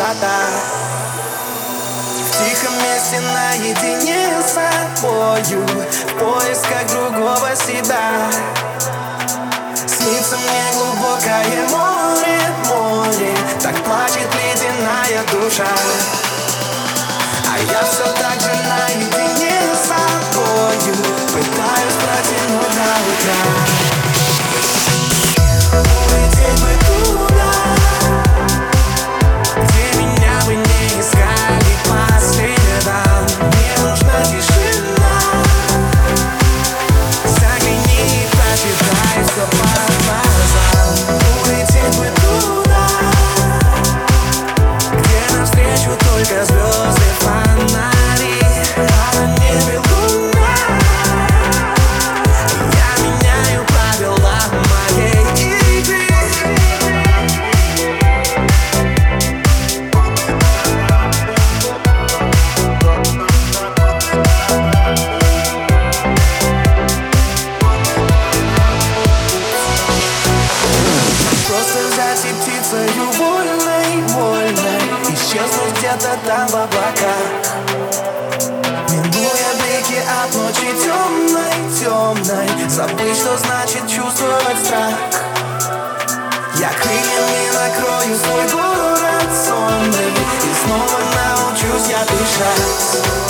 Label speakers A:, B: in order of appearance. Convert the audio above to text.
A: пустота В тихом месте наедине с собою В поисках другого себя. Снится мне глубокое море, море Так плачет ледяная душа. А я все так же наедине птицею вольной, вольной. Исчезнуть где-то там в облаках. Минуя блики от ночи темной, темной Забыть, что значит чувствовать страх. Я крыльями накрою свой город сонный И снова научусь я дышать